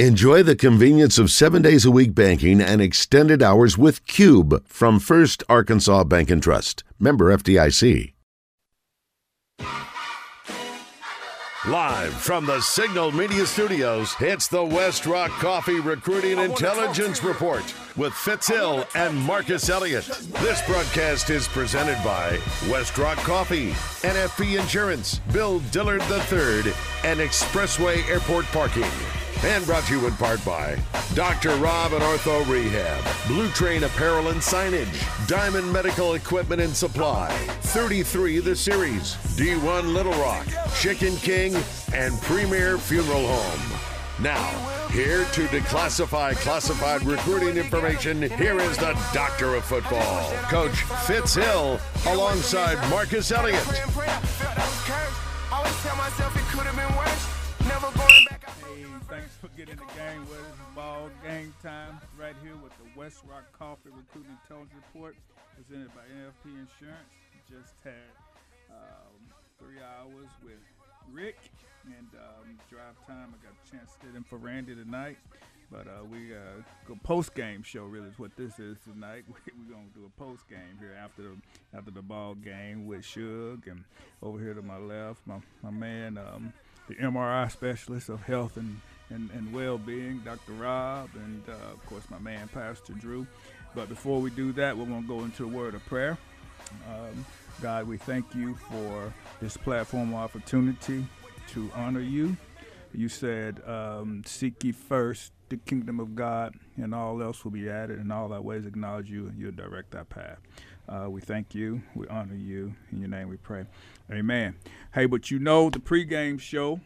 Enjoy the convenience of seven days a week banking and extended hours with Cube from First Arkansas Bank and Trust. Member FDIC. Live from the Signal Media Studios, it's the Westrock Coffee Recruiting Intelligence Report with Fitz Hill and Marcus Elliott. This broadcast is presented by Westrock Coffee, NFP Insurance, Bill Dillard III, and Expressway Airport Parking. And brought to you in part by Dr. Rob and Ortho Rehab, Blue Train Apparel and Signage, Diamond Medical Equipment and Supply, 33 The Series, D1 Little Rock, Chicken King, and Premier Funeral Home. Now, here to declassify classified recruiting information, here is the Doctor of Football, Coach Fitz Hill, alongside Marcus Elliott. Hey, thanks for getting the game with us. Ball game time right here with the Westrock Coffee Recruiting Intelligence Report presented by NFP Insurance. Just had um, three hours with Rick and um, drive time. I got a chance to sit in for Randy tonight. But uh, we uh, go post game show really is what this is tonight. We're gonna do a post game here after the after the ball game with Shug and over here to my left, my my man, um, the MRI specialist of health and and, and well-being, Dr. Rob, and uh, of course my man Pastor Drew. But before we do that, we're gonna go into a word of prayer. Um, God, we thank you for this platform opportunity to honor you. You said, um, Seek ye first the kingdom of God, and all else will be added, and all our ways acknowledge you, and you'll direct our path. Uh, we thank you. We honor you. In your name we pray. Amen. Hey, but you know the pregame show.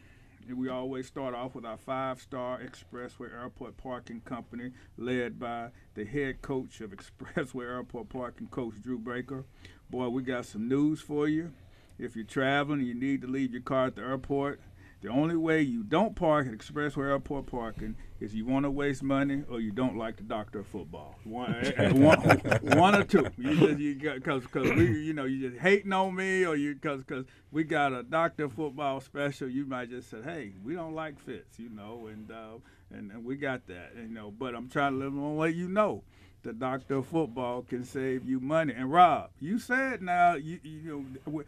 And we always start off with our five star Expressway Airport Parking Company, led by the head coach of Expressway Airport Parking, Coach Drew Baker. Boy, we got some news for you. If you're traveling you need to leave your car at the airport, the only way you don't park at Expressway Airport parking is you want to waste money or you don't like the doctor of football. One, one, one or two. You just you got because because we you know you just hating on me or you because because we got a doctor of football special. You might just say, hey, we don't like Fitz, you know, and uh, and and we got that, you know. But I'm trying to let them let you know the doctor of football can save you money. And Rob, you said now you you know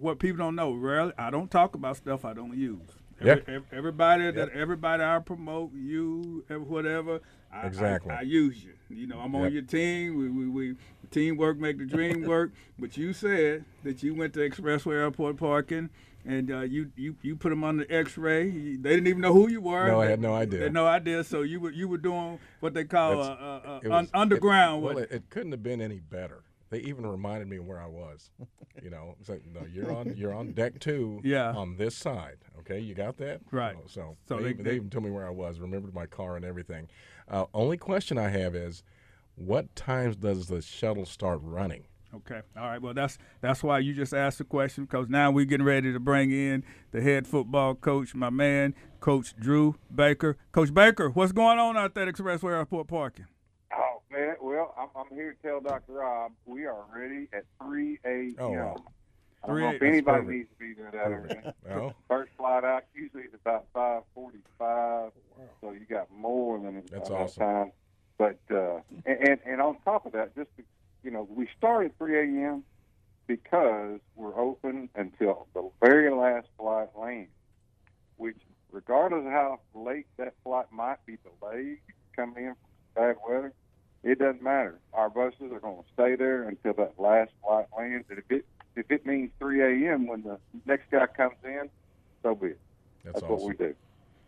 what people don't know. Rarely, I don't talk about stuff I don't use. Every, Yeah. Everybody that everybody I promote, you whatever. I, Exactly. I, I use you. You know, I'm on your team. We, we, we teamwork make the dream work. But you said that you went to Expressway Airport parking. And uh, you, you you put them on the X-ray. They didn't even know who you were. No, I had no idea. They had no idea. So you were you were doing what they call That's- uh, It un- was- underground. It, well, it, it couldn't have been any better. They even reminded me where I was. You know, it's like, no, you're on you're on deck two. Yeah. On this side. Okay, you got that. Right. So So they, they- they even told me where I was. Remembered my car and everything. Uh, only question I have is, what times does the shuttle start running? Okay. All right. Well, that's that's why you just asked the question because now we're getting ready to bring in the head football coach, my man, Coach Drew Baker. Coach Baker, what's going on out there at Expressway Airport parking? Oh man, well, I'm, I'm here to tell Dr. Rob we are ready at 3 a.m. Oh, wow. I don't 3 know a- if that's anybody perfect. needs to be there that early. Well, First flight out usually is about 5:45, so you got more than That's enough awesome. time. But uh, and, and and on top of that, just to, you know, we start at 3 a.m. because we're open until the very last flight lands. Which, regardless of how late that flight might be delayed, come in from bad weather, it doesn't matter. Our buses are going to stay there until that last flight lands. And if it if it means 3 a.m. when the next guy comes in, so be it. that's, That's awesome. what we do.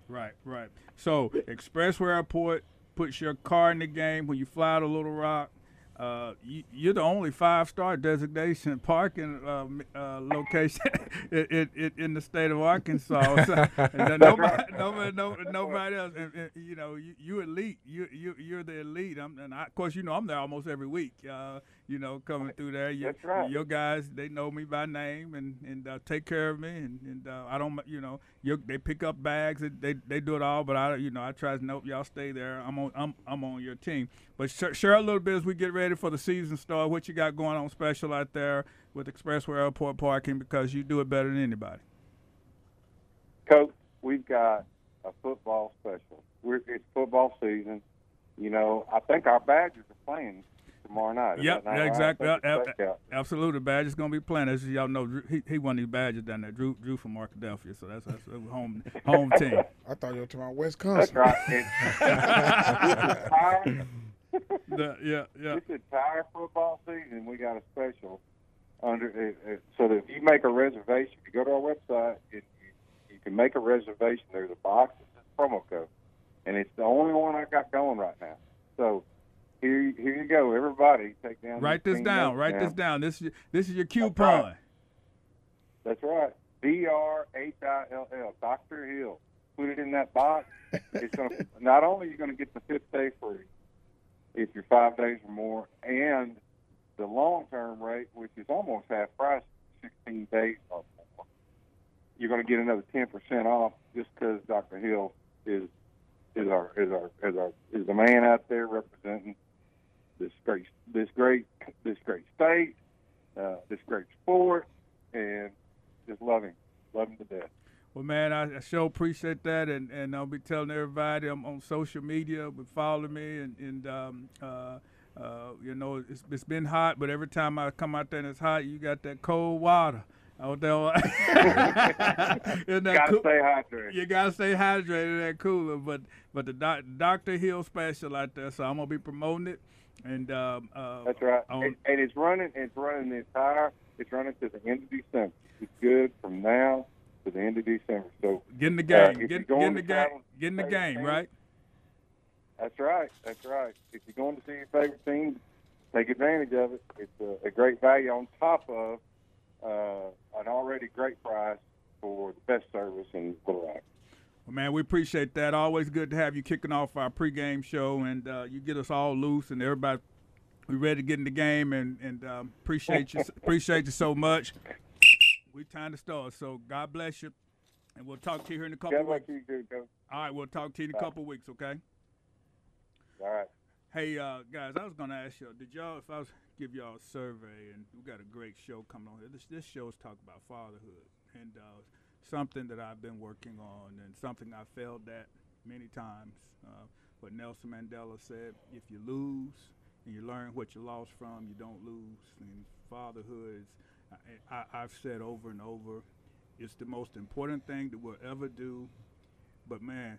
Right, right. So Expressway Airport puts your car in the game when you fly to Little Rock. Uh, you, you're the only five-star designation parking uh, uh, location in, in, in the state of Arkansas. So, and nobody, nobody, nobody, nobody else. And, and, you know, you, you elite. You, you, you're the elite. I'm, and I, of course, you know, I'm there almost every week. You know, coming through there. You, That's right. Your guys, they know me by name and and uh, take care of me. And, and uh, I don't, you know, you, they pick up bags. They, they do it all. But I, you know, I try to nope, y'all stay there. I'm on I'm I'm on your team. But share, share a little bit as we get ready for the season start. What you got going on special out there with Expressway Airport parking because you do it better than anybody. Coach, we've got a football special. we're it's football season. You know, I think our Badgers are playing tomorrow night. Is Yep, yeah, exactly. I think Uh, it's uh, Blackout. Absolutely, Badger's gonna be playing. As y'all know, Drew, he he won these Badgers down there. Drew Drew from Arkadelphia, so that's that's a home home team. I thought you were talking about West Coast. That's Wisconsin. right. And this entire, The- yeah, yeah. this entire football season, we got a special under uh, uh, so that if you make a reservation, if you go to our website, it, you, you can make a reservation. There's a box that says promo code, and it's the only one I got going right now. So here, here you go, everybody. Take down. Write this down. Write now. this down. This is your, this is your coupon. That's right. D R H I L L. Doctor Hill. Put it in that box. It's gonna. not only are you going to get the fifth day free if you're five days or more, and the long term rate, which is almost half price, sixteen days or more. You're going to get another ten percent off just because Doctor Hill is is our is our is our is the man out there representing this great this great this great state, uh, this great sport, and just loving, loving love him to death. Well, man, I, I sure appreciate that, and, and I'll be telling everybody I'm on social media, but follow me, and and um, uh, uh, you know it's it's been hot, but every time I come out there and it's hot, you got that cold water out there. in that Gotta stay hydrated. you gotta stay hydrated in that cooler, but but the doc, Doctor Hill special out there, so I'm gonna be promoting it, and um, uh, That's right. on- And, and it's running. It's running the entire. It's running to the end of December. It's good from now to the end of December. So get in the Uh, game, if get, you're get in the game, get in the game, right? that's right. That's right. If you're going to see your favorite team, take advantage of it. It's a, a great value on top of uh, an already great price for the best service in Little Rock. Well, man, we appreciate that. Always good to have you kicking off our pregame show, and uh, you get us all loose, and everybody we ready to get in the game, and and um, appreciate you appreciate you so much. We time to start, so God bless you, and we'll talk to you here in a couple God weeks. you, too, Coach. All right, we'll talk to you in a couple weeks, okay? All right. Hey, uh, guys, I was gonna ask y'all, did y'all, if I was give y'all a survey, and we got a great show coming on here. This this show is talking about fatherhood, and uh, something that I've been working on, and something I failed at many times. Uh, what Nelson Mandela said: if you lose and you learn what you lost from, you don't lose. And fatherhood is, I, I, I've said over and over, it's the most important thing that we'll ever do. But man,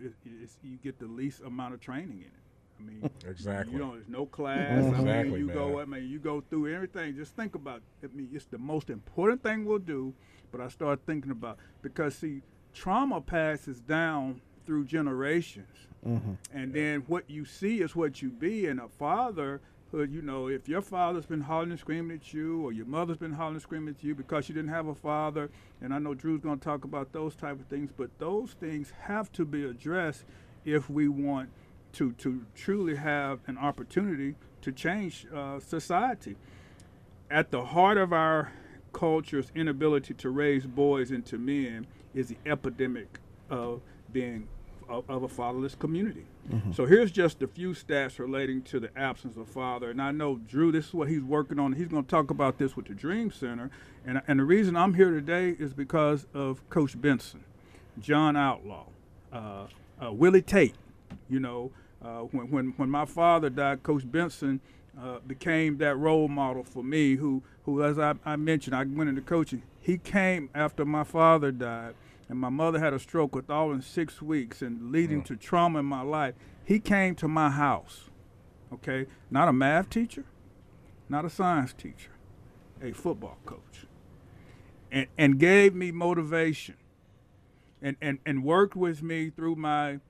it, it's, you get the least amount of training in it. I mean, Exactly. you know, there's no class. I mean, Exactly, you go. I mean, you go through everything. Just think about. It. I mean, it's the most important thing we'll do. But I start thinking about because see, trauma passes down through generations, and then what you see is what you be. And a father. You know, if your father's been hollering and screaming at you, or your mother's been hollering and screaming at you because you didn't have a father, and I know Drew's going to talk about those type of things, but those things have to be addressed if we want to to truly have an opportunity to change uh, society. At the heart of our culture's inability to raise boys into men is the epidemic of being of, of a fatherless community. So here's just a few stats relating to the absence of father. And I know Drew, this is what he's working on. He's going to talk about this with the Dream Center. And and the reason I'm here today is because of Coach Benson, John Outlaw, uh, uh, Willie Tate. You know, uh, when, when when my father died, Coach Benson uh, became that role model for me. Who who, as I, I mentioned, I went into coaching. He came after my father died, and my mother had a stroke with all in six weeks, and leading to trauma in my life. He came to my house. Okay, not a math teacher, not a science teacher, a football coach, and and gave me motivation and, and, and worked with me through my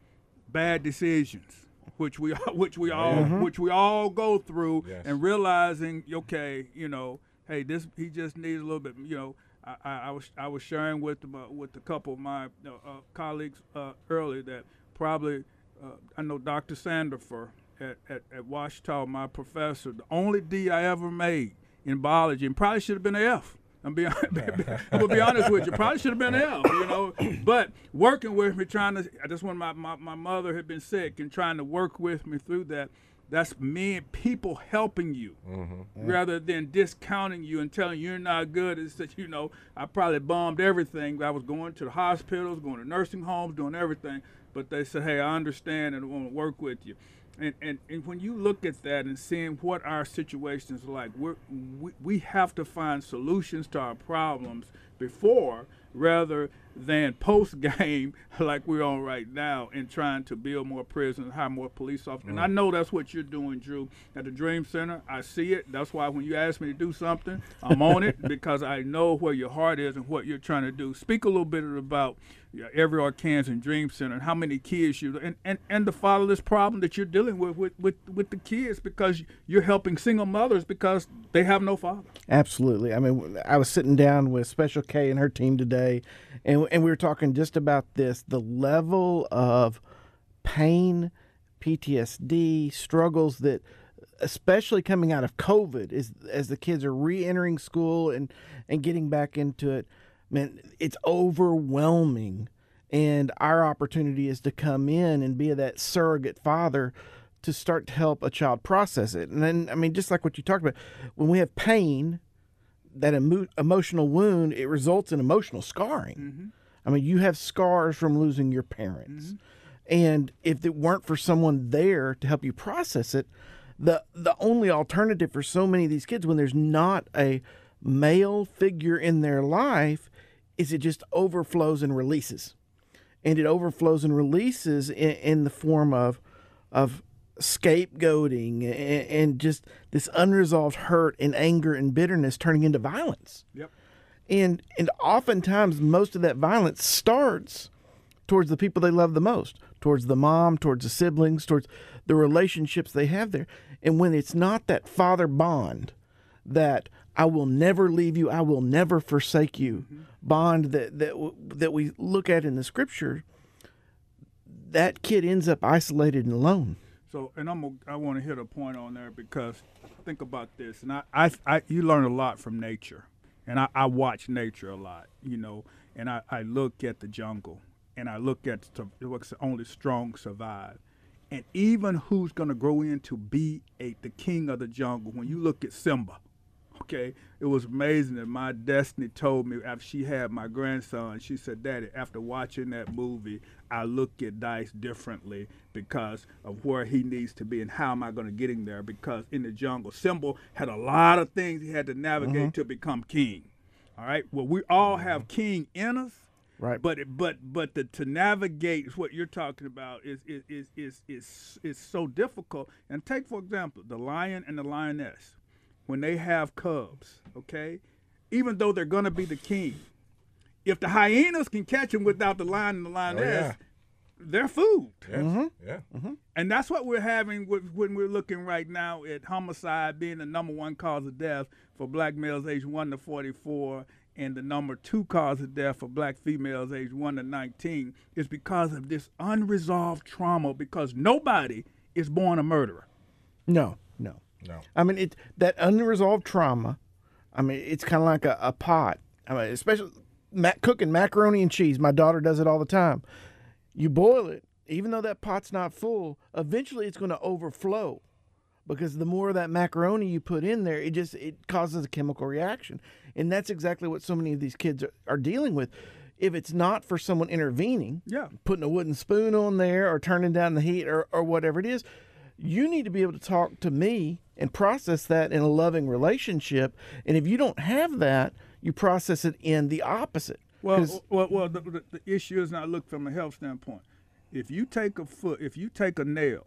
bad decisions, which we which we all which we all go through, Yes. and realizing okay, you know, hey, this he just needs a little bit, you know. I, I, I was I was sharing with my, with a couple of my uh, uh, colleagues uh, earlier that probably uh, I know Dr. Sandifer at, at, at Ouachita, my professor, the only D I ever made in biology, and probably should have been an F. I'm being, I'm gonna be honest with you. Probably should have been F, you know. But working with me, trying to, I just when my, my, my mother had been sick and trying to work with me through that. That's me and people helping you mm-hmm. rather than discounting you and telling you you're not good. It's that, you know, I probably bombed everything. I was going to the hospitals, going to nursing homes, doing everything. but they said, hey, I understand and want to work with you. And, and, and when you look at that and seeing what our situations are like, we're, we, we have to find solutions to our problems before rather than post game like we're on right now and trying to build more prisons, hire more police officers. And I mm. know that's what you're doing, Drew, at the Dream Center. I see it. That's why when you ask me to do something, I'm on it because I know where your heart is and what you're trying to do. Speak a little bit about yeah, every Arkansan Dream Center and how many kids you and, and, and the fatherless problem that you're dealing with, with with with the kids because you're helping single mothers because they have no father. Absolutely. I mean, I was sitting down with Special K and her team today, and and we were talking just about this: the level of pain, PTSD, struggles that, especially coming out of COVID, is as the kids are re-entering school and and getting back into it man, it's overwhelming. And our opportunity is to come in and be that surrogate father to start to help a child process it. And then, I mean, just like what you talked about, when we have pain, that emo- emotional wound, it results in emotional scarring. Mm-hmm. I mean, you have scars from losing your parents. Mm-hmm. And if it weren't for someone there to help you process it, the the only alternative for so many of these kids when there's not a male figure in their life is it just overflows and releases. And it overflows and releases in, in the form of of scapegoating and, and, just this unresolved hurt and anger and bitterness turning into violence. Yep. And and oftentimes most of that violence starts towards the people they love the most, towards the mom, towards the siblings, towards the relationships they have there. And when it's not that father bond that I will never leave you, I will never forsake you mm-hmm. bond that that that we look at in the scripture, that kid ends up isolated and alone. So, and I'm a, I want to hit a point on there because think about this, and I, I, I you learn a lot from nature, and I, I watch nature a lot, you know, and I, I look at the jungle, and I look at what's only strong survive, and even who's going to grow into be a the king of the jungle. When you look at Simba, Okay, it was amazing that my destiny told me after she had my grandson, she said, Daddy, after watching that movie, I look at Dice differently because of where he needs to be and how am I going to get him there. Because in the jungle, Simba had a lot of things he had to navigate mm-hmm. to become king. All right, well, we all have mm-hmm. king in us. Right. But but but the, to navigate is what you're talking about is is, is is is is so difficult. And take for example the lion and the lioness when they have cubs, okay? Even though they're going to be the king, if the hyenas can catch them without the lion and the lioness, oh, yeah. they're food. Yes. Mm-hmm. Yeah. Mm-hmm. And that's what we're having with, when we're looking right now at homicide being the number one cause of death for black males aged 1 to 44 and the number two cause of death for black females aged 1 to 19 is because of this unresolved trauma because nobody is born a murderer. No, no. No. I mean, it that unresolved trauma. I mean, it's kind of like a, a, pot. I mean, especially mac- cooking macaroni and cheese. My daughter does it all the time. You boil it, even though that pot's not full. Eventually, it's going to overflow because the more of that macaroni you put in there, it just it causes a chemical reaction, and that's exactly what so many of these kids are, are dealing with. If it's not for someone intervening, yeah, putting a wooden spoon on there or turning down the heat or, or whatever it is, you need to be able to talk to me and process that in a loving relationship. And if you don't have that, you process it in the opposite. Well, well, well. The, the, the issue is not look from a health standpoint. If you take a foot, if you take a nail,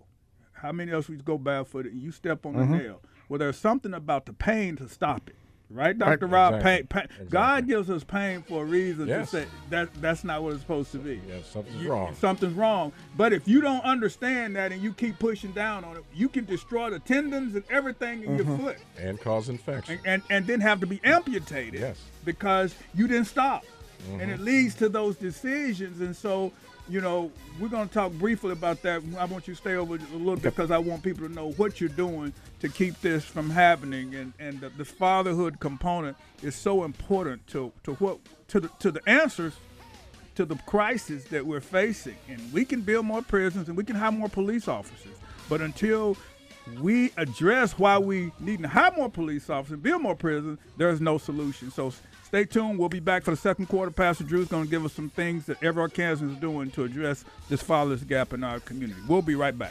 how many else we go barefooted and you step on mm-hmm. a nail? Well, there's something about the pain to stop it. Right, Doctor Rob. Exactly. Pain, pain. Exactly. God gives us pain for a reason yes. to say that that's not what it's supposed to be. Yeah, something's you, wrong. Something's wrong. But if you don't understand that and you keep pushing down on it, you can destroy the tendons and everything in mm-hmm. your foot and cause infection, and, and, and then have to be amputated. Yes, because you didn't stop, mm-hmm. and it leads to those decisions. And so you know, we're going to talk briefly about that. I want you to stay over a little bit because I want people to know what you're doing to keep this from happening. And and the, the fatherhood component is so important to to what to the to the answers to the crisis that we're facing. And we can build more prisons and we can have more police officers, but until we address why we need to have more police officers, build more prisons, there's no solution. So Stay tuned. We'll be back for the second quarter. Pastor Drew's going to give us some things that every Arkansan is doing to address this fatherless gap in our community. We'll be right back.